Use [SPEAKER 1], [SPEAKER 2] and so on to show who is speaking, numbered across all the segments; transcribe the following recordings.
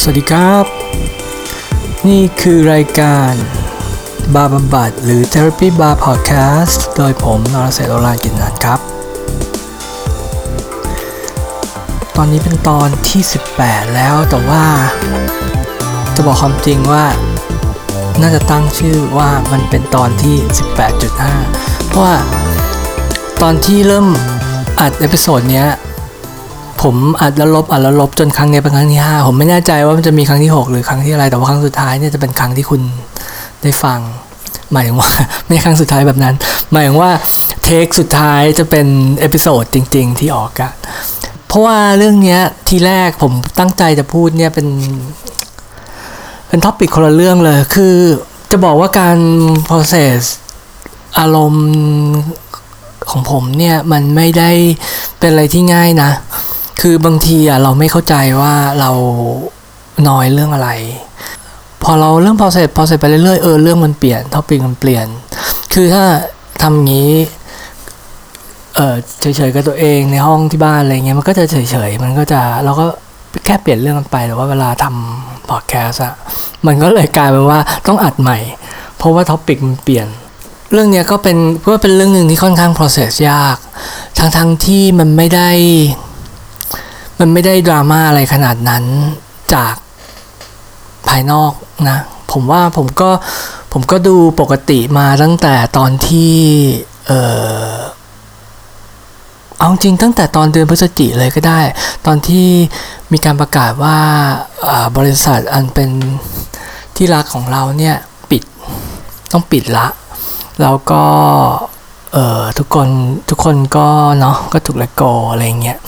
[SPEAKER 1] สวัสดีครับ นี่คือรายการบาร์บำบัดหรือ Therapy Bar Podcast โดยผมนรเศษโอรานกินนันครับ ตอนนี้เป็นตอนที่ 18 แล้วแต่ว่า จะบอกความจริงว่าน่าจะตั้งชื่อว่ามันเป็นตอนที่ 18.5 เพราะว่าตอนที่เริ่มอัด episode เนี้ย ผมอัดแล้วลบอัดแล้วลบจนครั้งนี้เป็นครั้งที่ 5 ผมไม่แน่ใจว่ามันจะมีครั้งที่ 6 หรือครั้งที่อะไรแต่ว่าครั้งสุดท้ายเนี่ยจะเป็นครั้งที่คุณได้ฟัง หมายถึงว่าไม่ครั้งสุดท้ายแบบนั้น หมายถึงว่า take สุดท้ายจะเป็น episode จริง ๆ ที่ออกอะเพราะว่าเรื่องเนี้ยทีแรกผมตั้งใจจะพูดเนี่ยเป็น เป็น topic คนละเรื่องเลย คือจะบอกว่าการ process อารมณ์ของผมเนี่ยมันไม่ได้เป็นอะไรที่ง่ายนะ คือบางทีอะเราไม่เข้าใจว่าเรานอยด์เรื่องอะไร พอเราเริ่ม process process ไปเรื่อยๆเออเรื่องมันเปลี่ยน topic มันเปลี่ยน คือถ้าทำงี้เออเฉยๆกับตัวเองในห้องที่บ้านอะไรเงี้ยมันก็จะเฉยๆมันก็จะเราก็แค่เปลี่ยนเรื่องกันไปแต่ว่าเวลาทำพอดแคสอะมันก็เลยกลายเป็นว่าต้องอัดใหม่ เพราะว่าท็อปิกมันเปลี่ยน เรื่องเนี้ยก็เป็นเพื่อเป็นเรื่องหนึ่งที่ค่อนข้าง process ยาก ทั้งทั้งๆที่มันไม่ได้ มันไม่ได้ดราม่าอะไรขนาดนั้นจากภายนอกนะ ผมว่าผมก็ผมก็ดูปกติมาตั้งแต่ตอนที่ เออเอาจริงตั้งแต่ตอนเดือนพฤศจิเลยก็ได้ ตอนที่มีการประกาศว่าบริษัทอันเป็นที่รักของเราเนี่ยปิดต้องปิดละ แล้วก็ เออทุกคนทุกคนก็เนาะก็ถูก let go อะไรเงี้ย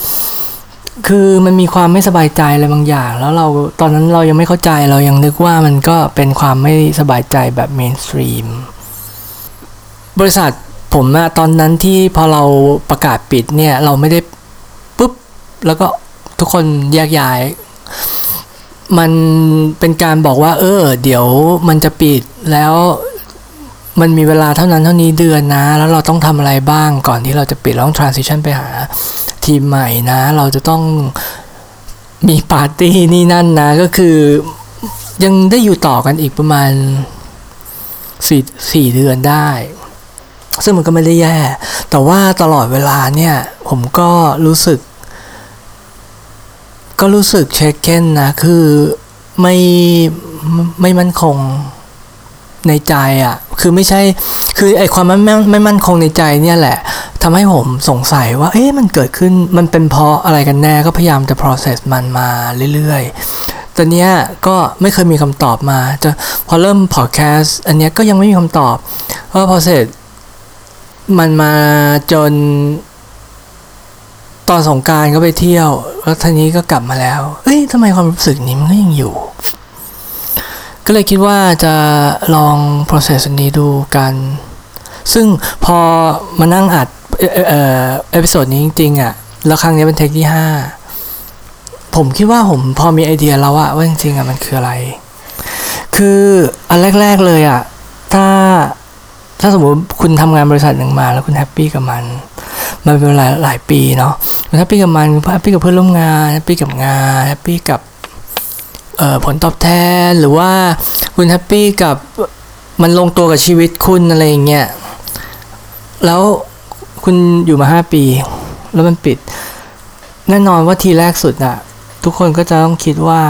[SPEAKER 1] คือมันมีความไม่สบายใจอะไรบางอย่าง แล้วเราตอนนั้นเรายังไม่เข้าใจเรายังนึกว่ามันก็เป็นความไม่สบายใจแบบ mainstream บริษัทผมอะตอนนั้นที่พอเราประกาศปิดเนี่ย เราไม่ได้ปุ๊บ แล้วก็ทุกคนแยกย้าย มันเป็นการบอกว่า เออ เดี๋ยวมันจะปิดแล้ว มันมีเวลาเท่านั้นเท่านี้เดือนนะ แล้วเราต้องทำอะไรบ้างก่อนที่เราจะปิดร้อง transition ไปหาทีมใหม่นะ เราจะต้องมีปาร์ตี้นี่นั่นนะ ก็คือยังได้อยู่ต่อกันอีกประมาณสี่สี่เดือนได้ ซึ่งมันก็ไม่ได้แย่ แต่ว่าตลอดเวลาเนี่ย ผมก็รู้สึก ก็รู้สึกเช็คเก้นนะ คือไม่ไม่มั่นคง ในใจอะ่ะ คือไม่ใช่ คือไอความไม่ไม่ไม่มั่นคงในใจเนี่ยแหละทำให้ผมสงสัยว่า เอ๊ะมันเกิดขึ้น มันเป็นเพราะอะไรกันแน่ ก็พยายามจะ process มันมาเรื่อยๆแต่เนี้ยก็ไม่เคยมีคำตอบมา จะพอเริ่ม podcast อันเนี้ยก็ยังไม่มีคำตอบเพราะ process มันมาจนตอนสงกรานต์ก็ไปเที่ยว แล้วทีนี้ก็กลับมาแล้ว เอ้ยทำไมความรู้สึกนี้มันก็ยังอยู่ ก็เลยคิดว่าจะลอง process อันนี้ดูกัน ซึ่งพอมานั่งอัดเออ episode นี้จริงๆอะ แล้วครั้งนี้เป็น take ที่ห้าผมคิดว่าผมพอมีไอเดียแล้วอะว่าจริงๆอะมันคืออะไร คืออันแรก ๆเลยอะถ้าถ้าสมมติคุณทำงานบริษัทหนึ่งมา แล้วคุณ happy กับมัน มันเป็นเวลาหลายปีเนาะ happy กับมัน happy กับเพื่อนร่วมงาน happy กับงาน happy กับ ผลตอบแทนหรือว่าคุณ happy กับมันลงตัวกับชีวิตคุณอะไรอย่างเงี้ยแล้วคุณอยู่มาห้าปี แล้วมันปิด แน่นอนว่าทีแรกสุดอะทุกคนก็จะต้องคิดว่า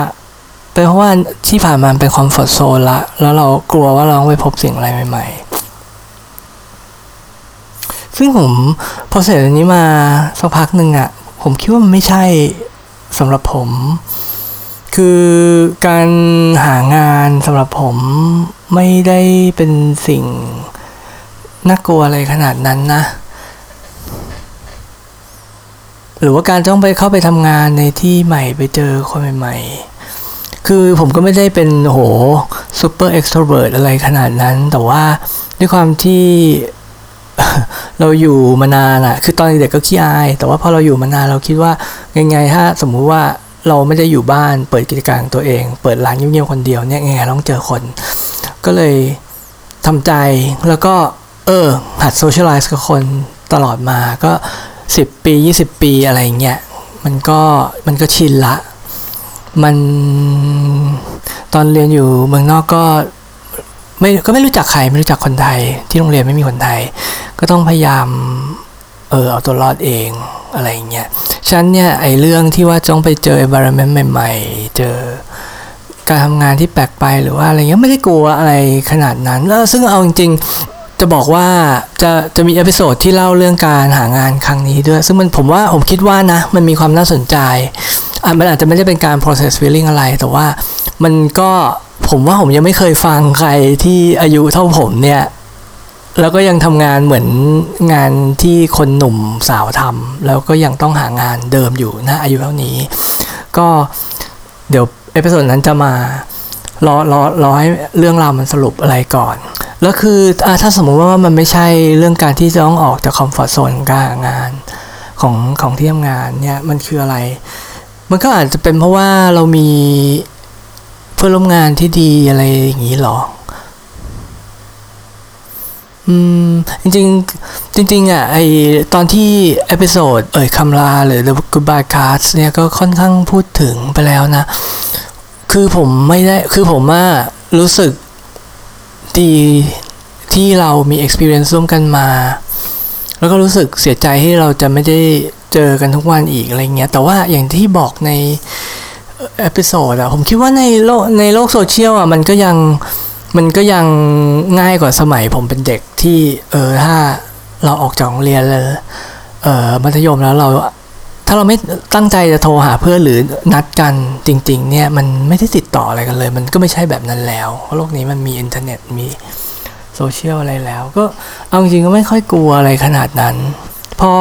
[SPEAKER 1] เป็นเพราะว่าที่ผ่านมาเป็นคอมฟอร์ทโซนละ แล้วเรากลัวว่าเราต้องไปพบสิ่งอะไรใหม่ ๆ ซึ่งผมพอเสร็จอันนี้มาสักพักหนึ่งอะผมคิดว่ามันไม่ใช่สำหรับผม คือการหางานสำหรับผมไม่ได้เป็นสิ่งน่ากลัวอะไรขนาดนั้นนะ หรือว่าการต้องไปเข้าไปทำงานในที่ใหม่ไปเจอคนใหม่ ๆ คือผมก็ไม่ได้เป็นโห super extrovert อะไรขนาดนั้น แต่ว่าด้วยความที่เราอยู่มานานอะคือตอนเด็กก็ขี้อาย แต่ว่าพอเราอยู่มานานเราคิดว่ายังไงถ้าสมมุติว่า เราไม่ได้อยู่บ้านเปิดกิจการตัวเอง เปิดร้านเงียบๆคนเดียวเนี่ยยังไงต้องเจอคน ก็เลยทำใจแล้วก็เออหัดโซเชียลไลซ์กับคนตลอดมาก็สิบปียี่สิบปีอะไรเงี้ยมันก็มันก็ชินละ มันตอนเรียนอยู่เมืองนอกก็ไม่ก็ไม่รู้จักใครไม่รู้จักคนไทย ที่โรงเรียนไม่มีคนไทย ก็ต้องพยายาม เออเอาตัวรอดเองอะไรเงี้ยฉันเนี่ยไอเรื่องที่ว่าต้องไปเจอ environment ใหม่ ๆ เจอการทำงานที่แปลกไปหรือว่าอะไรเงี้ยไม่ได้กลัวอะไรขนาดนั้นแล้วซึ่งเอาจริงๆ จะบอกว่าจะจะมี episode ที่เล่าเรื่องการหางานครั้งนี้ด้วย ซึ่งมันผมว่าผมคิดว่านะ มันมีความน่าสนใจอะมันอาจจะไม่ได้เป็นการ process feeling อะไร แต่ว่ามันก็ผมว่าผมยังไม่เคยฟังใครที่อายุเท่าผมเนี่ย แล้วก็ยังทำงานเหมือนงานที่คนหนุ่มสาวทำแล้วก็ยังต้องหางานเดิมอยู่นะอายุเท่านี้ ก็เดี๋ยว episode นั้นจะมารอรอรอให้เรื่องราวมันสรุปอะไรก่อน แล้วคืออถ้าสมมุติว่ามันไม่ใช่เรื่องการที่จะต้องออกจาก comfort zone การงานของของที่ทำงานเนี่ยมันคืออะไร มันก็อาจจะเป็นเพราะว่าเรามีเพื่อนร่วมงานที่ดีอะไรอย่างนี้หรอ อืม จริงจริงๆอะไอตอนที่ episode เอ่ยคำลาหรือ The Goodbye Cards เนี่ยก็ค่อนข้างพูดถึงไปแล้วนะ คือผมไม่ได้คือผมว่ารู้สึกดีที่เรามี experience ร่วมกันมา แล้วก็รู้สึกเสียใจที่เราจะไม่ได้เจอกันทุกวันอีกอะไรเงี้ย แต่ว่าอย่างที่บอกใน episode อะผมคิดว่าในโลกในโลกโซเชียลอะมันก็ยัง มันก็ยังง่ายกว่าสมัยผมเป็นเด็กที่เออถ้าเราออกจากโรงเรียนเลยเออมัธยมแล้วเรา ถ้าเราไม่ตั้งใจจะโทรหาเพื่อนหรือนัดกันจริง ๆ เนี่ยมันไม่ได้ติดต่ออะไรกันเลย มันก็ไม่ใช่แบบนั้นแล้วเพราะโลกนี้มันมีอินเทอร์เน็ตมีโซเชียลอะไรแล้ว ก็เอาจริงๆก็ไม่ค่อยกลัวอะไรขนาดนั้น พอ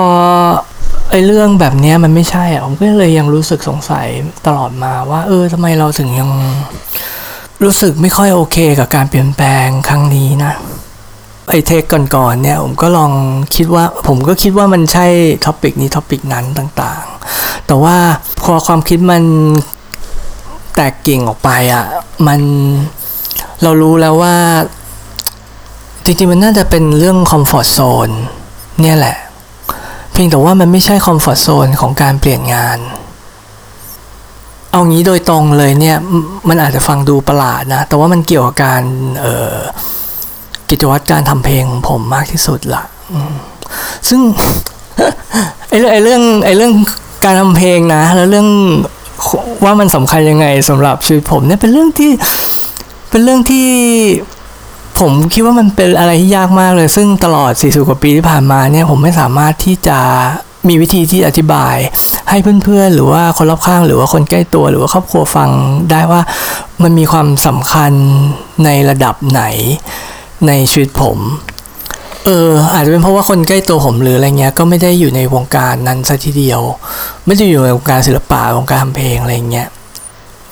[SPEAKER 1] ไอ้เรื่องแบบนี้มันไม่ใช่อะผมก็เลยยังรู้สึกสงสัยตลอดมาว่า เออทำไมเราถึงยัง รู้สึกไม่ค่อยโอเคกับการเปลี่ยนแปลงครั้งนี้นะไอ take ก่อนๆเนี่ยผมก็ลองคิดว่าผมก็คิดว่ามันใช่ topic นี้ topic นั้นต่างๆ แต่ว่าพอความคิดมันแตกกิ่งออกไปอะ่ะมันเรารู้แล้วว่า จริงๆมันน่าจะเป็นเรื่อง comfort zone เนี่ยแหละ เพียงแต่ว่ามันไม่ใช่ comfort zone ของการเปลี่ยนงาน เอางี้โดยตรงเลยเนี่ยมันอาจจะฟังดูประหลาดนะ แต่ว่ามันเกี่ยวกับการเออกิจวัตรการทำเพลงของผมมากที่สุดละซึ่งไอ้เรื่องไอ้เรื่องไอ้เรื่องการทำเพลงนะ แล้วเรื่องว่ามันสำคัญยังไงสำหรับชีวิตผมเนี่ยเป็นเรื่องที่เป็นเรื่องที่ผมคิดว่ามันเป็นอะไรที่ยากมากเลย ซึ่งตลอด40กว่าปีที่ผ่านมาเนี่ยผมไม่สามารถที่จะ มีวิธีที่อธิบาย ให้เพื่อนๆ หรือว่าคนรอบข้าง หรือว่าคนใกล้ตัว หรือว่าครอบครัวฟังได้ว่ามันมีความสำคัญในระดับไหนในชีวิตผม เอออาจจะเป็นเพราะว่าคนใกล้ตัวผมหรืออะไรเงี้ยก็ไม่ได้อยู่ในวงการนั้นซะทีเดียว ไม่ได้อยู่ในวงการศิลปะวงการทำเพลงอะไรเงี้ย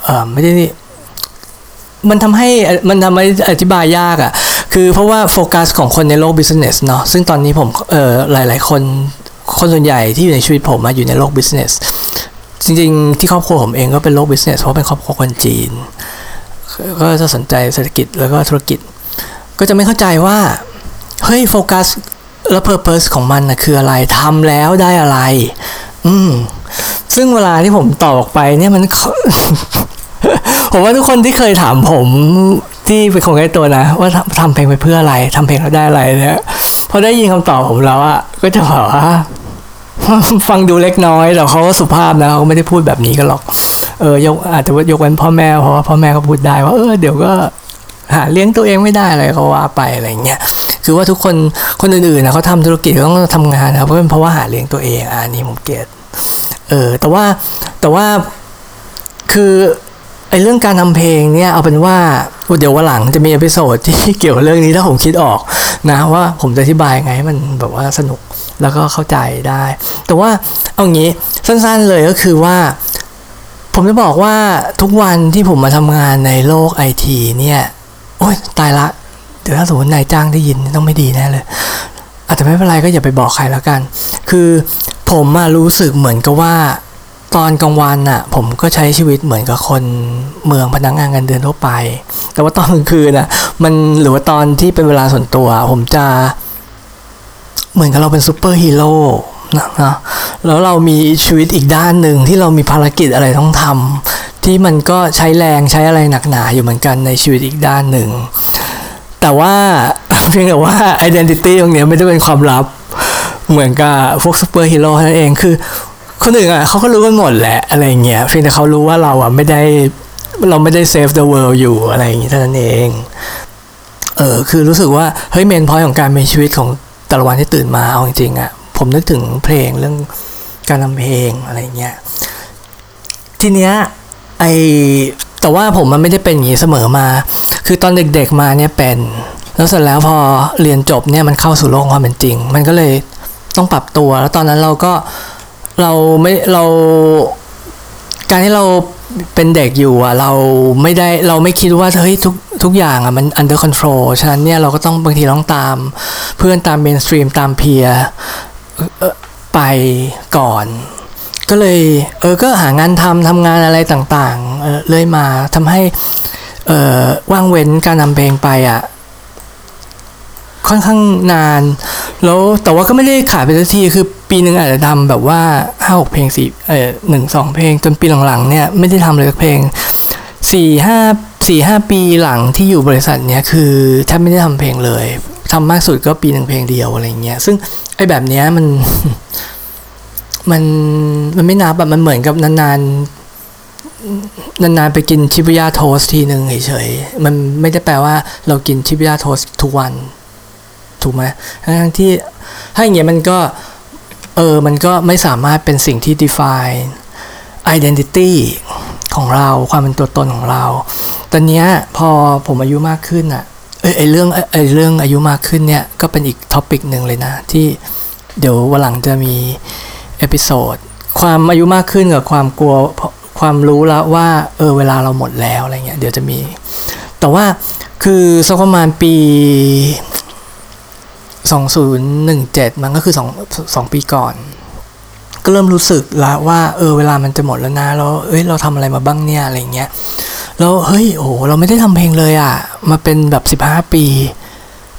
[SPEAKER 1] เออไม่ได้มันทำให้มันทำให้อธิบายยากอะ่ะ คือเพราะว่าโฟกัสของคนในโลก business เนาะซึ่งตอนนี้ผมเออหลาย ๆ คน คนส่วนใหญ่ที่อยู่ในชีวิตผมมาอยู่ในโลก business จริงๆ ที่ครอบครัวผมเองก็เป็นโลก business เพราะเป็นครอบครัวคนจีน ก็จะสนใจเศรษฐกิจแล้วก็ธุรกิจ ก็จะไม่เข้าใจว่า เฮ้ยโฟกัสและ purpose ของมันนะคืออะไรทำแล้วได้อะไร อืมซึ่งเวลาที่ผมตอบออกไปเนี่ยมัน ผมว่าทุกคนที่เคยถามผมที่เป็นคนใกล้ตัวนะ ว่าทำเพลงไปเพื่ออะไรทำเพลงแล้วได้อะไรเนี่ย อได้ยินคำตอบผมแล้วอะก็จะบอกว่าฟังดูเล็กน้อยแต่เขาก็สุภาพนะเขาไม่ได้พูดแบบนี้กันหรอก เออยกอาจจะว่ายกเว้นพ่อแม่เพราะว่าพ่อแม่เขาพูดได้ว่าเออเดี๋ยวก็หาเลี้ยงตัวเองไม่ได้อะไรก็ว่าไปอะไรเงี้ยคือว่าทุกคนคนอื่นๆนะเขาทำธุรกิจเขาต้องทำงานนะเพราะเป็นเพราะว่าหาเลี้ยงตัวเองอ่านี่ผมเก็ตเออแต่ว่าแต่ว่าคือไอ้เรื่องการทำเพลงเนี่ยเอาเป็นว่า เดี๋ยววันหลังจะมี episode ที่เกี่ยวกับเรื่องนี้ถ้าผมคิดออกนะว่าผมจะอธิบายไงให้มันแบบว่าสนุกแล้วก็เข้าใจได้ แต่ว่าเอางี้สั้นๆเลยก็คือว่า ผมจะบอกว่าทุกวันที่ผมมาทำงานในโลกไอทีเนี่ย โอ๊ยตายละ เดี๋ยวถ้าสมมตินายจ้างได้ยินต้องไม่ดีแน่เลย อาจจะไม่เป็นไรก็อย่าไปบอกใครแล้วกัน คือผมอะรู้สึกเหมือนกับว่า ตอนกลางวันอะผมก็ใช้ชีวิตเหมือนกับคนเมืองพนักงานเงินเดือนทั่วไป แต่ว่าตอนกลางคืนอะมันหรือว่าตอนที่เป็นเวลาส่วนตัว ผมจะเหมือนกับเราเป็นซูเปอร์ฮีโร่นะนะแล้วเรามีชีวิตอีกด้านหนึ่งที่เรามีภารกิจอะไรต้องทำที่มันก็ใช้แรงใช้อะไรหนักหนาอยู่เหมือนกันในชีวิตอีกด้านหนึ่ง แต่ว่าเพียงแต่ว่า identity ตรงนี้ไม่ได้เป็นความลับ เหมือนกับพวกซูเปอร์ฮีโร่นั่นเองคือ คนอื่นอะเขาก็รู้กันหมดแหละอะไรเงี้ยเพียงแต่เขารู้ว่าเราอะไม่ได้เราไม่ได้ save the world อยู่อะไรอย่างงี้เท่านั้นเอง เออคือรู้สึกว่าเฮ้ยเมนพอยของการมีชีวิตของแต่ละวันที่ตื่นมาเอาจริงๆอะผมนึกถึงเพลงเรื่องการทำเพลงอะไรเงี้ยทีเนี้ยไอแต่ว่าผมมันไม่ได้เป็นอย่างนี้เสมอมา คือตอนเด็กๆมาเนี่ยเป็น แล้วเสร็จแล้วพอเรียนจบเนี่ยมันเข้าสู่โลกความเป็นจริง มันก็เลยต้องปรับตัว แล้วตอนนั้นเราก็ เราไม่เราการที่เราเป็นเด็กอยู่อะเราไม่ได้เราไม่คิดว่าเฮ้ยทุกทุกอย่างอะมัน under control ฉะนั้นเนี่ยเราก็ต้องบางทีต้องตาม เพื่อนตาม mainstream ตามเพียไปก่อน ก็เลยเออก็หางานทำทำงานอะไรต่างๆเออเลยมาทำให้เออว่างเว้นการนำเพลงไปอะ ค่อนข้างนาน แล้วแต่ว่าก็ไม่ได้ขายไปสักทีคือปีหนึ่งอาจจะทำแบบว่าห้าหกเพลงสี่เออหนึ่งสองเพลง จนปีหลังๆเนี่ยไม่ได้ทำเลยสักเพลงสี่ห้าสี่ห้าปีหลังที่อยู่บริษัทเนี้ยคือแทบไม่ได้ทำเพลงเลยทำมากสุดก็ปีหนึ่งเพลงเดียวอะไรเงี้ยซึ่งไอ้แบบเนี้ยมันมันมันไม่นับแบบมันเหมือนกับนานๆ นานๆไปกินชิบุย่าโทสทีหนึ่งเฉยๆมันไม่ได้แปลว่าเรากินชิบุย่า toast ทุกวัน ถูกไหมทั้งที่ถ้าอย่างเงี้ยมันก็ เออ มันก็ไม่สามารถเป็นสิ่งที่ define identity ของเราความเป็นตัวตนของเรา ตอนเนี้ยพอผมอายุมากขึ้นอะ่ะเออไอเรื่องไอเรื่องอายุมากขึ้นเนี่ยก็เป็นอีก topic หนึ่งเลยนะ ที่เดี๋ยววันหลังจะมี episode ความอายุมากขึ้นกับความกลัวความรู้แล้วว่าเออเวลาเราหมดแล้วอะไรเงี้ยเดี๋ยวจะมี แต่ว่าคือสักประมาณปี 2017 มันก็คือ 2 2 ปีก่อน ก็เริ่มรู้สึกแล้วว่า เออเวลามันจะหมดแล้วนะแล้วเอ้ยเราทำอะไรมาบ้างเนี่ยอะไรเงี้ยแล้วเฮ้ยโอ้เราไม่ได้ทำเพลงเลยอะ่ะมาเป็นแบบ 15 ปี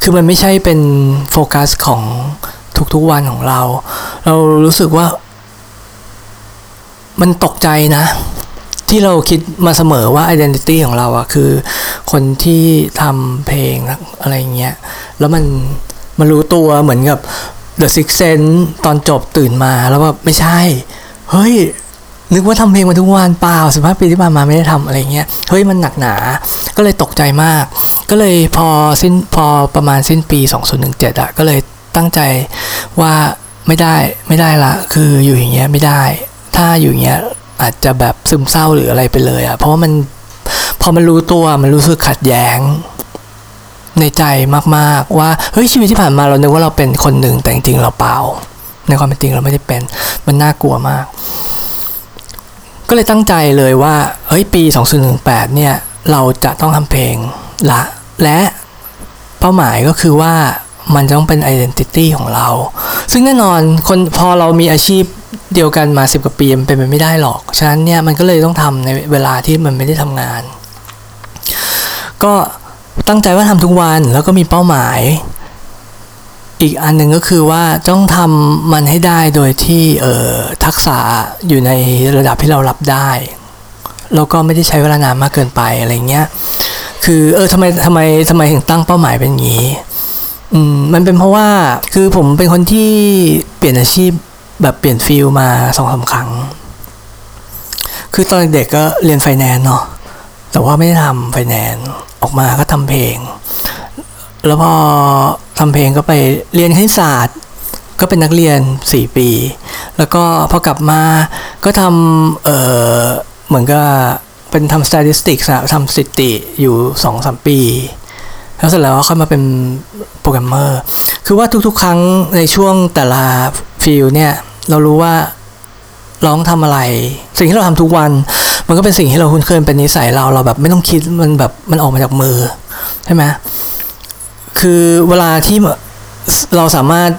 [SPEAKER 1] คือมันไม่ใช่เป็นโฟกัสของทุกๆวันของเรา เรารู้สึกว่า มันตกใจนะ ที่เราคิดมาเสมอว่า identity ของเราอะคือคนที่ทำเพลงอะไรเงี้ยแล้วมัน มันรู้ตัวเหมือนกับ The Six Sense ตอนจบตื่นมาแล้วแบบไม่ใช่ เฮ้ย นึกว่าทำเพลงมาทุกวันเปล่าสิบห้าปีที่ผ่านมาไม่ได้ทำอะไรเงี้ย เฮ้ยมันหนักหนา ก็เลยตกใจมาก ก็เลยพอสิ้นพอประมาณสิ้นปี 2017อะก็เลยตั้งใจว่าไม่ได้ไม่ได้ละ คืออยู่อย่างเงี้ยไม่ได้ ถ้าอยู่อย่างเงี้ยอาจจะแบบซึมเศร้าหรืออะไรไปเลยอะเพราะว่ามันพอมันรู้ตัวมันรู้สึกขัดแย้ง ในใจมากๆ ว่าเฮ้ยชีวิตที่ผ่านมาเรานึกว่าเราเป็นคนหนึ่งแต่จริงๆเราเปล่า ในความเป็นจริงเราไม่ได้เป็นมันน่ากลัวมาก ก็เลยตั้งใจเลยว่าเฮ้ยปี 2018 เนี่ยเราจะต้องทำเพลงละและเป้าหมายก็คือว่ามันจะต้องเป็นไอดีนิตี้ของเรา ซึ่งแน่นอนคนพอเรามีอาชีพเดียวกันมาสิบกว่าปีมันเป็นไปไม่ได้หรอก ฉะนั้นเนี่ยมันก็เลยต้องทำในเวลาที่มันไม่ได้ทำงาน ก็ ตั้งใจว่าทำทุกวันแล้วก็มีเป้าหมาย อีกอันหนึ่งก็คือว่าต้องทำมันให้ได้โดยที่เออทักษะอยู่ในระดับที่เรารับได้ แล้วก็ไม่ได้ใช้เวลานานมากเกินไปอะไรเงี้ยคือเออทำไมทำไมทำไมถึงตั้งเป้าหมายเป็นอย่างนี้อืมมันเป็นเพราะว่าคือผมเป็นคนที่เปลี่ยนอาชีพแบบเปลี่ยนฟิลมาสองสาครั้ง คือตอนเด็กก็เรียนไฟแนนซ์เนาะแต่ว่าไม่ได้ทำไฟแนนซ์ มาก็ทำเพลง แล้วพอทำเพลงก็ไปเรียนคณิตศาสตร์ ก็เป็นนักเรียน 4 ปี แล้วก็พอกลับมาก็ทำเออเหมือนกับเป็นทำ statistics อะทำสถิติอยู่2อสปี แล้วเสร็จแล้วค่อยมาเป็นโปรแกรมเมอร์ คือว่าทุกๆ ครั้งในช่วงแต่ละ field เนี่ย เรารู้ว่า เราต้องทำอะไร สิ่งที่เราทำทุกวัน มันก็เป็นสิ่งที่เราคุ้นเคยเป็นนิสัยเราเราแบบไม่ต้องคิดมันแบบมันออกมาจากมือใช่ไหมคือเวลาที่เราสามารถ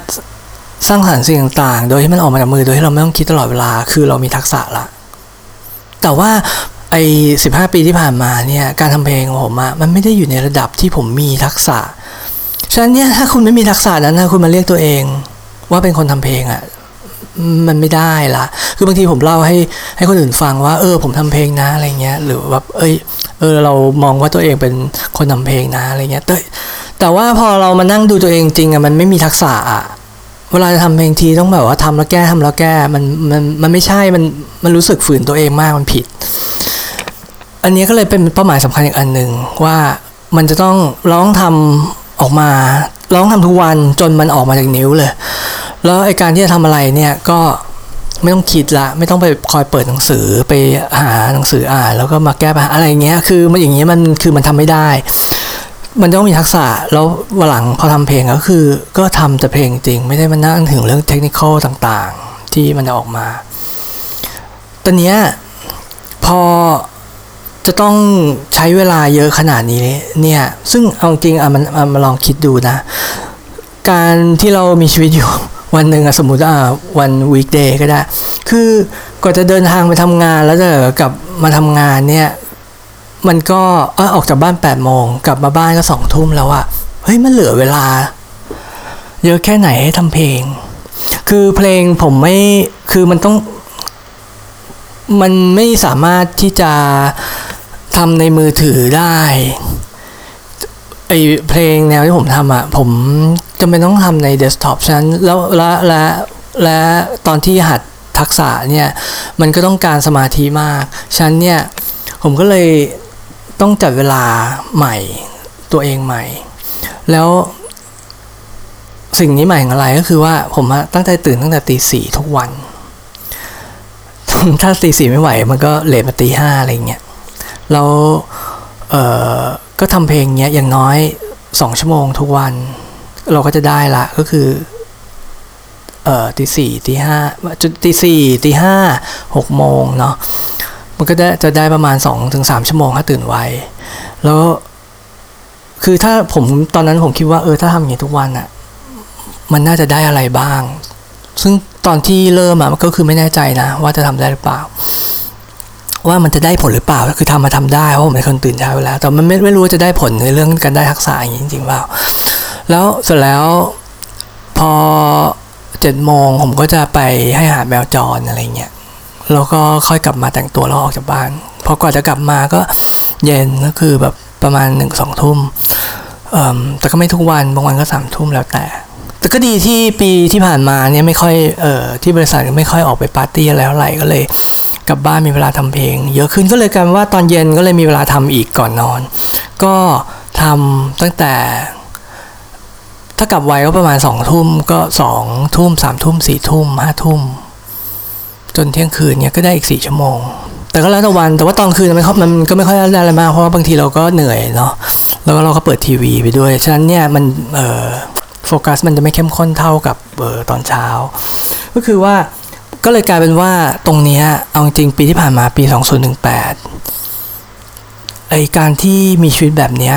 [SPEAKER 1] สร้างสรรค์สิ่งต่างๆ โดยที่มันออกมาจากมือโดยที่เราไม่ต้องคิดตลอดเวลา คือเรามีทักษะละ แต่ว่าไอ้สิบห้าปีที่ผ่านมาเนี่ยการทำเพลงของผมอะมันไม่ได้อยู่ในระดับที่ผมมีทักษะ ฉะนั้นเนี่ยถ้าคุณไม่มีทักษะนั้นนะคุณมาเรียกตัวเอง ว่าเป็นคนทำเพลงอะ มันไม่ได้ละคือบางทีผมเล่าให้ให้คนอื่นฟังว่า เออ ผมทำเพลงนะอะไรเงี้ย หรือว่าเอ้ย เออ เรามองว่าตัวเองเป็นคนทำเพลงนะอะไรเงี้ย แต่แต่ว่าพอเรามานั่งดูตัวเองจริงอะมันไม่มีทักษะอะเวลาจะทำเพลงทีต้องแบบว่าทำแล้วแก้ทำแล้วแก้มันมันมันไม่ใช่มันมันรู้สึกฝืนตัวเองมากมันผิด อันนี้ก็เลยเป็นเป้าหมายสำคัญอีกอันหนึ่งว่ามันจะต้องร้องทำ ออกมาร้องทำทุกวันจนมันออกมาจากนิ้วเลย แล้วไอการที่จะทำอะไรเนี่ยก็ไม่ต้องคิดละ ไม่ต้องไปคอยเปิดหนังสือไปหาหนังสืออ่านแล้วก็มาแก้ปัญหาอะไรเงี้ยคือมันอย่างเงี้ยมันคือมันทำไม่ได้ มันต้องมีทักษะแล้ววันหลังพอทำเพลงก็คือ ก็ทำแต่เพลงจริง ไม่ได้มานั่งถึงเรื่องเทคนิคต่างๆ ที่มันจะออกมาตอนเนี้ยพอ จะต้องใช้เวลาเยอะขนาดนี้เนี่ย ซึ่งเอาจริงอะมันมาลองคิดดูนะ การที่เรามีชีวิตอยู่วันหนึ่งอะสมมติอะวันวีคเดย์ก็ได้ คือกว่าจะเดินทางไปทำงานแล้วจะกลับมาทำงานเนี่ย มันก็ออออกจากบ้าน8ปดโมงกลับมาบ้านก็สองทุ่มแล้วอะเฮ้ยมันเหลือเวลา เยอะแค่ไหนให้ทำเพลง คือเพลงผมไม่คือมันต้อง มันไม่สามารถที่จะ ทำในมือถือได้ไอเพลงแนวที่ผมทำอะ่ะ ผมจำเป็นต้องทำในเดสก์ท็อปฉะนั้นแล้วและและและตอนที่หัดทักษะเนี่ย มันก็ต้องการสมาธิมากฉะนั้นเนี่ย ผมก็เลยต้องจัดเวลาใหม่ตัวเองใหม่ แล้วสิ่งนี้ใหม่ของอะไรก็คือว่าผมตั้งใจตื่นตั้งแต่ตีสี่ทุกวัน ถ้าตีสี่ไม่ไหว มันก็เลทมาตีห้าอะไรเงี้ย แล้วเออก็ทำเพลงเนี้ยอย่างน้อยสองชั่วโมงทุกวัน เราก็จะได้ละก็คือเอ่อตีสี่ตีห้าจุดตีสี่ตีห้าหกโมงเนาะมันก็ได้จะได้ประมาณสองถึงสามชั่วโมงถ้าตื่นไวแล้วคือถ้าผมตอนนั้นผมคิดว่าเออถ้าทำอย่างนี้ทุกวันอะ่ะมันน่าจะได้อะไรบ้าง ซึ่งตอนที่เริ่มอะก็คือไม่แน่ใจนะ ว่าจะทำได้หรือเปล่า ว่ามันจะได้ผลหรือเปล่า คือทำมาทำได้เพราะผมเป็นคนตื่นเช้าเวลาแต่มันไม่ไม่รู้ว่าจะได้ผลในเรื่องการได้ทักษะอย่างนี้จริงๆเปล่า แล้วเสร็จแล้วพอเจ็ดโมงผมก็จะไปให้อาหารแมวจรอะไรเงี้ยแล้วก็ค่อยกลับมาแต่งตัวแล้วออกจากบ้านพอกว่าจะกลับมาก็เย็นก็คือแบบประมาณหนึ่งสองทุ่มแต่ก็ไม่ทุกวันบางวันก็สามทุ่มแล้วแต่ แต่ก็ดีที่ปีที่ผ่านมาเนี่ยไม่ค่อยเอ่อที่บริษัทไม่ค่อยออกไปปาร์ตี้แล้วไหลก็เลย กลับบ้านมีเวลาทำเพลง เยอะขึ้นก็เลยกลายว่าตอนเย็นก็เลยมีเวลาทำอีกก่อนนอน ก็ทำตั้งแต่ ถ้ากลับไวก็ประมาณสองทุ่มก็สองทุ่มสามทุ่มสี่ทุ่มห้าทุ่ม จนเที่ยงคืนเนี่ยก็ได้อีกสี่ชั่วโมง แต่ก็แล้วแต่วันแต่ว่าตอนคืนมันมันก็ไม่ค่อยได้อะไรมากเพราะว่าบางทีเราก็เหนื่อยเนาะแล้วก็เราก็เปิดทีวีไปด้วย ฉะนั้นเนี่ยมันเอ่อโฟกัสมันจะไม่เข้มข้นเท่ากับเออตอนเช้า ก็คือว่า ก็เลยกลายเป็นว่าตรงนี้เอาจริงปีที่ผ่านมาปี 2018ไอการที่มีชีวิตแบบนี้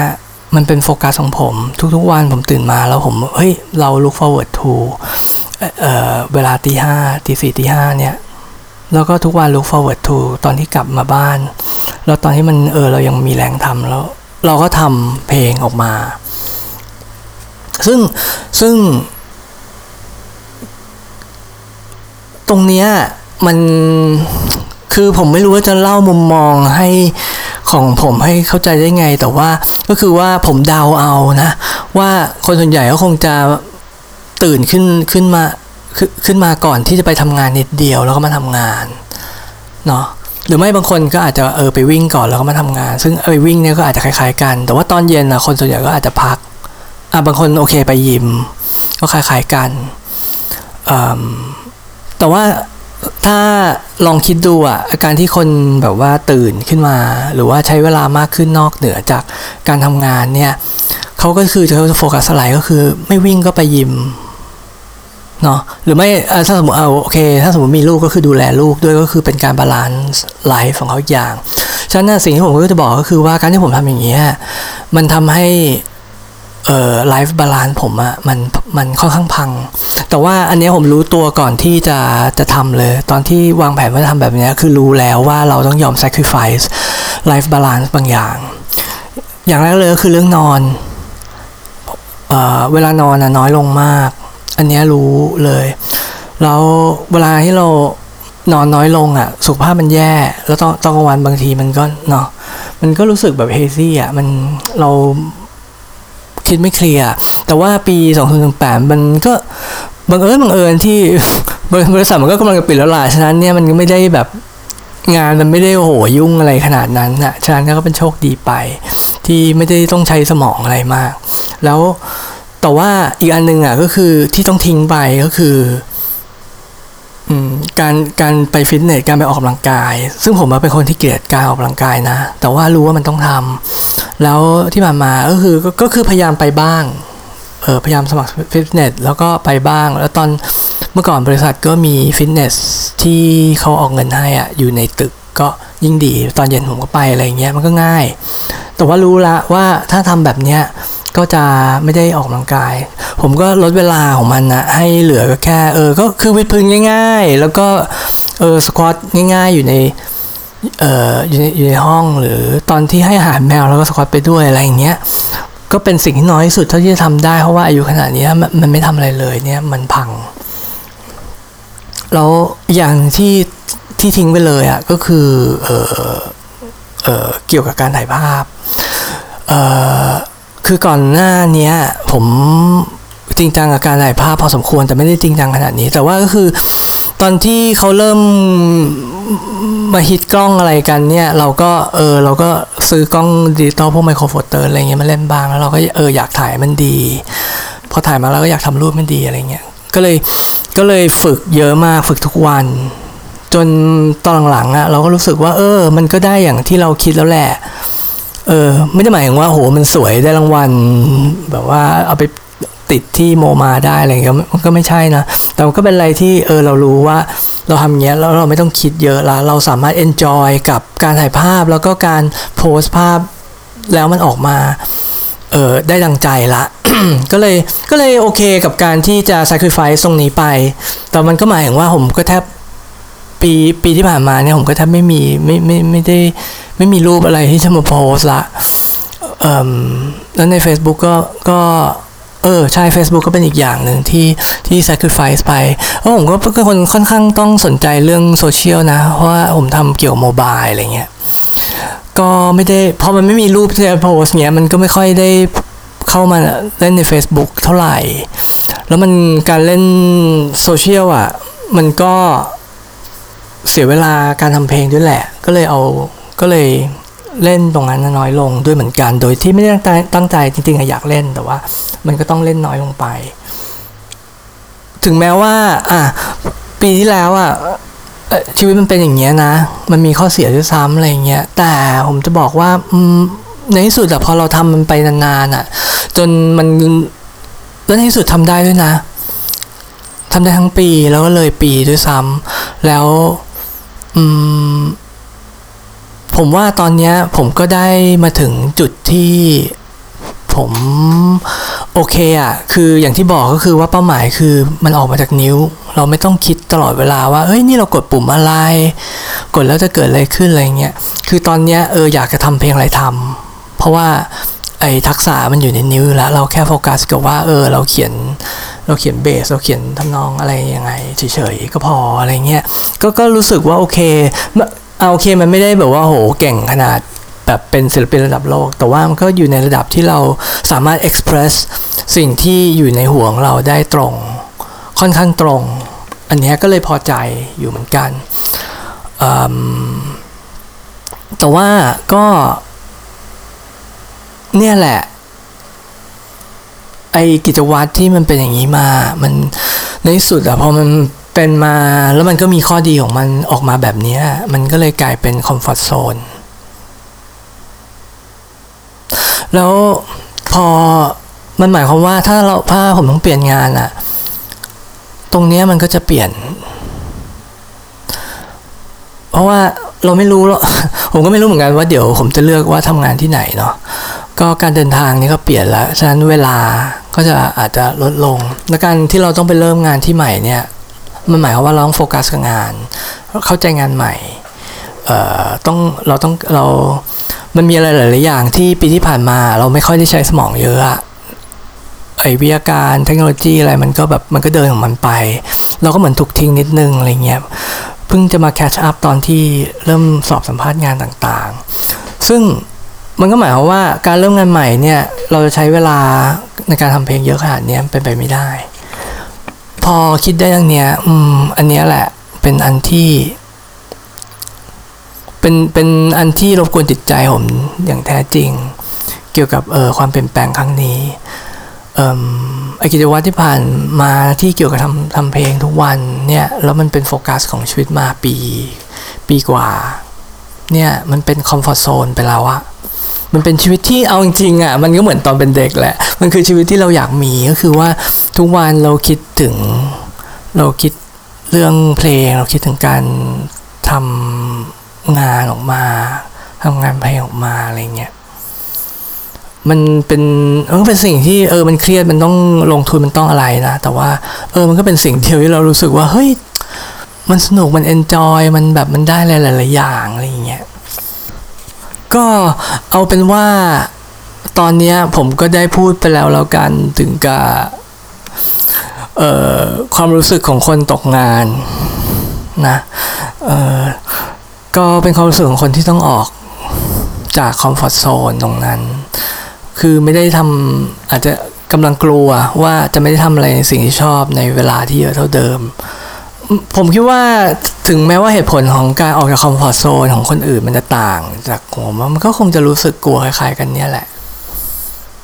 [SPEAKER 1] มันเป็นโฟกัสของผม ทุกๆวันผมตื่นมาแล้วผมเฮ้ยเรา look forward to เอ่อเวลาตีห้าตีสี่ตีห้าเนี่ย แล้วก็ทุกวัน look forward to ตอนที่กลับมาบ้าน แล้วตอนที่มันเออเรายังมีแรงทำแล้ว เราก็ทำเพลงออกมา ซึ่งซึ่ง ตรงเนี้ยมันคือผมไม่รู้ว่าจะเล่ามุมมองให้ของผมให้เข้าใจได้ไง แต่ว่าก็คือว่าผมเดาเอานะ ว่าคนส่วนใหญ่ก็คงจะตื่นขึ้นขึ้นมาขึ้นมาก่อนที่จะไปทำงานนิดเดียวแล้วก็มาทำงานเนาะหรือไม่บางคนก็อาจจะเออไปวิ่งก่อนแล้วก็มาทำงาน ซึ่งไปวิ่งเนี่ยก็อาจจะคล้ายๆกัน แต่ว่าตอนเย็นนะคนส่วนใหญ่ก็อาจจะพักอะบางคนโอเคไปยิมก็คล้ายๆกันอืม แต่ว่าถ้าลองคิดดูอะอาการที่คนแบบว่าตื่นขึ้นมา หรือว่าใช้เวลามากขึ้นนอกเหนือจากการทำงานเนี่ยเขาก็คือจะโฟกัสอะไรก็คือ ไม่วิ่งก็ไปยิมเนาะหรือไม่ถ้าสมมติเอาโอเค ถ้าสมมติมีลูกก็คือดูแลลูกด้วยก็คือเป็นการ balance life ของเขาอย่าง ฉะนั้นสิ่งที่ผมก็จะบอกก็คือว่าการที่ผมทำอย่างนี้มันทำให้ เอ่อ life balance ผมอะมันมันค่อนข้างพัง แต่ว่าอันนี้ผมรู้ตัวก่อนที่จะจะทำเลย ตอนที่วางแผนว่าจะทำแบบนี้คือรู้แล้วว่าเราต้องยอม sacrifice life balance บางอย่าง อย่างแรกเลยก็คือเรื่องนอนเออเวลานอนอะน้อยลงมาก อันนี้รู้เลย แล้วเวลาที่เรานอนน้อยลงอะ่ะ สุขภาพมันแย่ แล้วตอนตอนกลางวันบางทีมันก็เนาะมันก็รู้สึกแบบเฮซี่อะมันเรา คิดไม่เคลียร์แต่ว่าปี 2018 มันก็บังเอิญบังเอิญที่บริษัทมันก็กำลังจะปิดแล้วล่ะฉะนั้นเนี่ยมันก็ไม่ได้แบบงานมันไม่ได้โหยุ่งอะไรขนาดนั้นนะฉะนั้นก็เป็นโชคดีไป ที่ไม่ได้ต้องใช้สมองอะไรมาก แล้วแต่ว่าอีกอันหนึ่งอะก็คือที่ต้องทิ้งไปก็คือ การการไปฟิตเนสการไปออกกำลังกาย ซึ่งผมเป็นคนที่เกลียดการออกกำลังกายนะ แต่ว่ารู้ว่ามันต้องทำแล้วที่ผ่านมาก็คือก็คือพยายามไปบ้างเออพยายามสมัครฟิตเนสแล้วก็ไปบ้าง แล้วตอนเมื่อก่อนบริษัทก็มีฟิตเนสที่เขาออกเงินให้อะอยู่ในตึกก็ยิ่งดี ตอนเย็นผมก็ไปอะไรเงี้ยมันก็ง่าย แต่ว่ารู้ละว่าถ้าทำแบบเนี้ย ก็จะไม่ได้ออกกำลังกาย ผมก็ลดเวลาของมันนะให้เหลือก็แค่เออก็คือวิดพื้นง่าย ๆ แล้วก็เออสควอตง่ายๆอยู่ในเอออยู่ในอยู่ในห้องหรือตอนที่ให้อาหารแมวแล้วก็สควอตไปด้วยอะไรอย่างเงี้ยก็เป็นสิ่งที่น้อยที่สุดเท่าที่จะทำได้ เพราะว่าอายุขนาดนี้มันมันไม่ทำอะไรเลยเนี่ยมันพัง แล้วอย่างที่ที่ทิ้งไปเลยอะ่ะก็คือเออเออเกี่ยวกับการถ่ายภาพเออ คือก่อนหน้านี้ผมจริงจังกับการถ่ายภาพพอสมควรแต่ไม่ได้จริงจังขนาดนี้ แต่ว่าก็คือตอนที่เขาเริ่มมาฮิตกล้องอะไรกันเนี่ย เราก็เออเราก็ซื้อกล้องดิจิตอลพวก Micro Four Thirds อะไรเงี้ยมาเล่นบ้างแล้วเราก็เอออยากถ่ายมันดี พอถ่ายมาแล้วก็อยากทำรูปมันดีอะไรเงี้ยก็เลยก็เลยฝึกเยอะมากฝึกทุกวัน จนตอนหลังๆอะเราก็รู้สึกว่า เออ มันก็ได้อย่างที่เราคิดแล้วแหละ เออ ไม่ได้หมายถึงว่าโหมันสวยได้รางวัล แบบว่าเอาไปติดที่โมมาได้อะไรเงี้ยมันก็ไม่ใช่นะ แต่มันก็เป็นอะไรที่เออเรารู้ว่าเราทำเงี้ยแล้วเราไม่ต้องคิดเยอะละเราสามารถ enjoy กับการถ่ายภาพแล้วก็การโพสภาพแล้วมันออกมาเออได้ดังใจละก็เลยก็เลยโอเคกับการที่จะ sacrifice ตรงนี้ไป แต่มันก็หมายถึงว่าผมก็แทบปีปีที่ผ่านมาเนี่ยผมก็แทบไม่มีไม่ไม่ไม่ได้ ไม่มีรูปอะไรที่จะมาโพสละแล้วใน Facebook ก็ก็เออ ใช่ Facebook ก็เป็นอีกอย่างหนึ่งที่ที่ sacrifice ไปเพราะผมก็เป็นคนค่อนข้างต้องสนใจเรื่องโซเชียลนะ เพราะว่าผมทำเกี่ยวโมบายอะไรเงี้ย ก็ไม่ได้พอมันไม่มีรูปที่จะโพสเงี้ย มันก็ไม่ค่อยได้เข้ามาเล่นใน Facebook เท่าไหร่ แล้วมันการเล่นโซเชียลอะ มันก็เสียเวลาการทำเพลงด้วยแหละ ก็เลยเอา ก็เลยเล่นตรงนั้นน้อยลงด้วยเหมือนกัน โดยที่ไม่ได้ตั้งใจจริงๆอยากเล่นแต่ว่า มันก็ต้องเล่นน้อยลงไป ถึงแม้ว่า อะปีที่แล้วอะชีวิตมันเป็นอย่างเงี้ยนะ มันมีข้อเสียด้วยซ้ำอะไรเงี้ย แต่ผมจะบอกว่าในที่สุดอะพอเราทำมันไปนานๆอะจนมันแล้วในที่สุดทำได้ด้วยนะทำได้ทั้งปีแล้วก็เลยปีด้วยซ้ำแล้ว อืม ผมว่าตอนนี้ผมก็ได้มาถึงจุดที่ผมโอเคอะคืออย่างที่บอกก็คือว่าเป้าหมายคือมันออกมาจากนิ้ว เราไม่ต้องคิดตลอดเวลาว่าเฮ้ยนี่เรากดปุ่มอะไร กดแล้วจะเกิดอะไรขึ้นอะไรเงี้ยคือตอนเนี้ยเอออยากจะทำเพลงอะไรทำเพราะว่าไอ้ทักษะมันอยู่ในนิ้วแล้วเราแค่โฟกัสกับว่าเออเราเขียนเราเขียนเบสเราเขียนทำนองอะไรยังไงเฉยๆก็พออะไรเงี้ยก็ก็รู้สึกว่าโอเค เอาโอเคมันไม่ได้แบบว่าโหเก่งขนาดแบบเป็นศิลปินระดับโลก แต่ว่ามันก็อยู่ในระดับที่เราสามารถ express สิ่งที่อยู่ในหัวของเราได้ตรง ค่อนข้างตรง อันนี้ก็เลยพอใจอยู่เหมือนกัน แต่ว่าก็ เนี่ยแหละ ไอกิจวัตรที่มันเป็นอย่างนี้มา มันในที่สุดอะพอมันเป็นมาแล้วมันก็มีข้อดีของมันออกมาแบบนี้ มันก็เลยกลายเป็นคอมฟอร์ทโซนแล้วพอมันหมายความว่าถ้าเราถ้าผมต้องเปลี่ยนงานอะตรงนี้มันก็จะเปลี่ยน เพราะว่าเราไม่รู้หรอกผมก็ไม่รู้เหมือนกันว่าเดี๋ยวผมจะเลือกว่าทำงานที่ไหนเนาะก็การเดินทางนี่ก็เปลี่ยนแล้ว ฉะนั้นเวลาก็จะอาจจะลดลง และการที่เราต้องไปเริ่มงานที่ใหม่เนี่ย มันหมายความว่าเราต้องโฟกัสกับงาน เข้าใจงานใหม่เอ่อต้องเราต้องเรา มันมีอะไรหลาย ๆ อย่างที่ปีที่ผ่านมาเราไม่ค่อยได้ใช้สมองเยอะอไอวิทยาการเทคโนโลยีอะไรมันก็แบบมันก็เดินของมันไป เราก็เหมือนถูกทิ้งนิดนึงอะไรเงี้ยเพิ่งจะมาแคชอัพตอนที่เริ่มสอบสัมภาษณ์งานต่าง ๆ ซึ่งมันก็หมายความว่าการเริ่มงานใหม่เนี่ย เราจะใช้เวลาในการทำเพลงเยอะขนาดนี้เป็นไปไม่ได้ พอคิดได้อย่างเนี้ย อืม อันเนี้ยแหละ เป็นอันที่ เป็น เป็นอันที่รบกวนจิตใจผมอย่างแท้จริง เกี่ยวกับ เออความเปลี่ยนแปลงครั้งนี้เอ่มไอกิจวัตรที่ผ่านมาที่เกี่ยวกับทำทำเพลงทุกวันเนี่ย แล้วมันเป็นโฟกัสของชีวิตมาปี ปีกว่า เนี่ย มันเป็นคอมฟอร์ทโซนไปแล้วอะ มันเป็นชีวิตที่เอาจริงๆอะมันก็เหมือนตอนเป็นเด็กแหละ มันคือชีวิตที่เราอยากมีก็คือว่าทุกวันเราคิดถึง เราคิดเรื่องเพลง เราคิดถึงการทำงานออกมาทำงานเพลงออกมาอะไรเงี้ยมันเป็นมันก็เป็นสิ่งที่เออมันเครียดมันต้องลงทุนมันต้องอะไรนะ แต่ว่าเออมันก็เป็นสิ่งเดียวที่เรารู้สึกว่าเฮ้ยมันสนุกมันเอนจอยมันแบบมันได้หลายๆอย่างอะไรอย่างเงี้ย ก็เอาเป็นว่าตอนนี้ผมก็ได้พูดไปแล้วแล้วกันถึงกับความรู้สึกของคนตกงานนะก็เป็นความรู้สึกของคนที่ต้องออกจาก comfort zone ตรงนั้น คือไม่ได้ทำอาจจะกำลังกลัวว่าจะไม่ได้ทำอะไรในสิ่งที่ชอบในเวลาที่เยอะเท่าเดิม ผมคิดว่าถึงแม้ว่าเหตุผลของการออกจาก comfort zone ของคนอื่นมันจะต่างจากผมมันก็คงจะรู้สึกกลัวคล้ายๆกันเนี่ยแหละ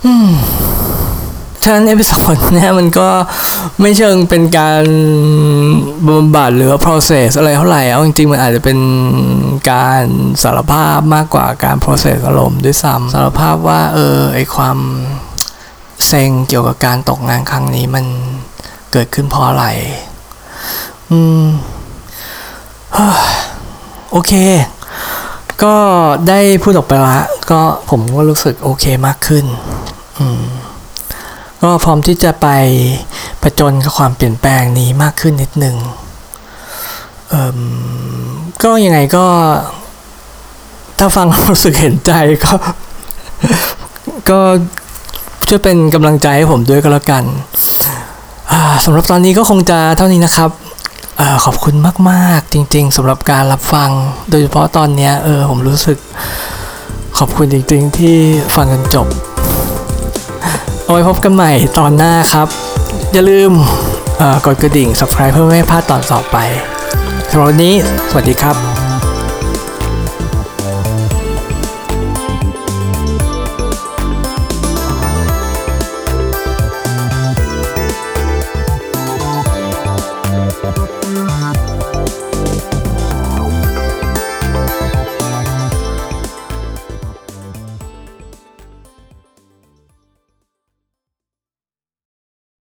[SPEAKER 1] อืมฉะนั้น episode เนี่ยมันก็ไม่เชิงเป็นการบำบัดหรือ process อะไรเท่าไหร่เอาจริงๆ มันอาจจะเป็นการสารภาพมากกว่าการ process อารมณ์ด้วยซ้ำสารภาพว่า เออไอความเซ็งเกี่ยวกับการตกงานครั้งนี้มันเกิดขึ้นเพราะอะไร อืมโอเค ก็ได้พูดออกไปละก็ผมก็รู้สึกโอเคมากขึ้น อืม ก็พร้อมที่จะไปประจนกับความเปลี่ยนแปลงนี้มากขึ้นนิดนึงเอ่มก็ยังไงก็ ถ้าฟังรู้สึกเห็นใจก็ ก็ช่วยเป็นกำลังใจให้ผมด้วยก็แล้วกันสำหรับตอนนี้ก็คงจะเท่านี้นะครับ อขอบคุณมาก ๆ จริง ๆสำหรับการรับฟัง โดยเฉพาะตอนนี้เออผมรู้สึกขอบคุณจริง ๆ ที่ฟังจนจบ เอาไว้พบกันใหม่ตอนหน้าครับ อย่าลืมกดกระดิ่ง subscribe เพื่อไม่ให้พลาดตอนต่อไปสำหรับวันนี้ สวัสดีครับ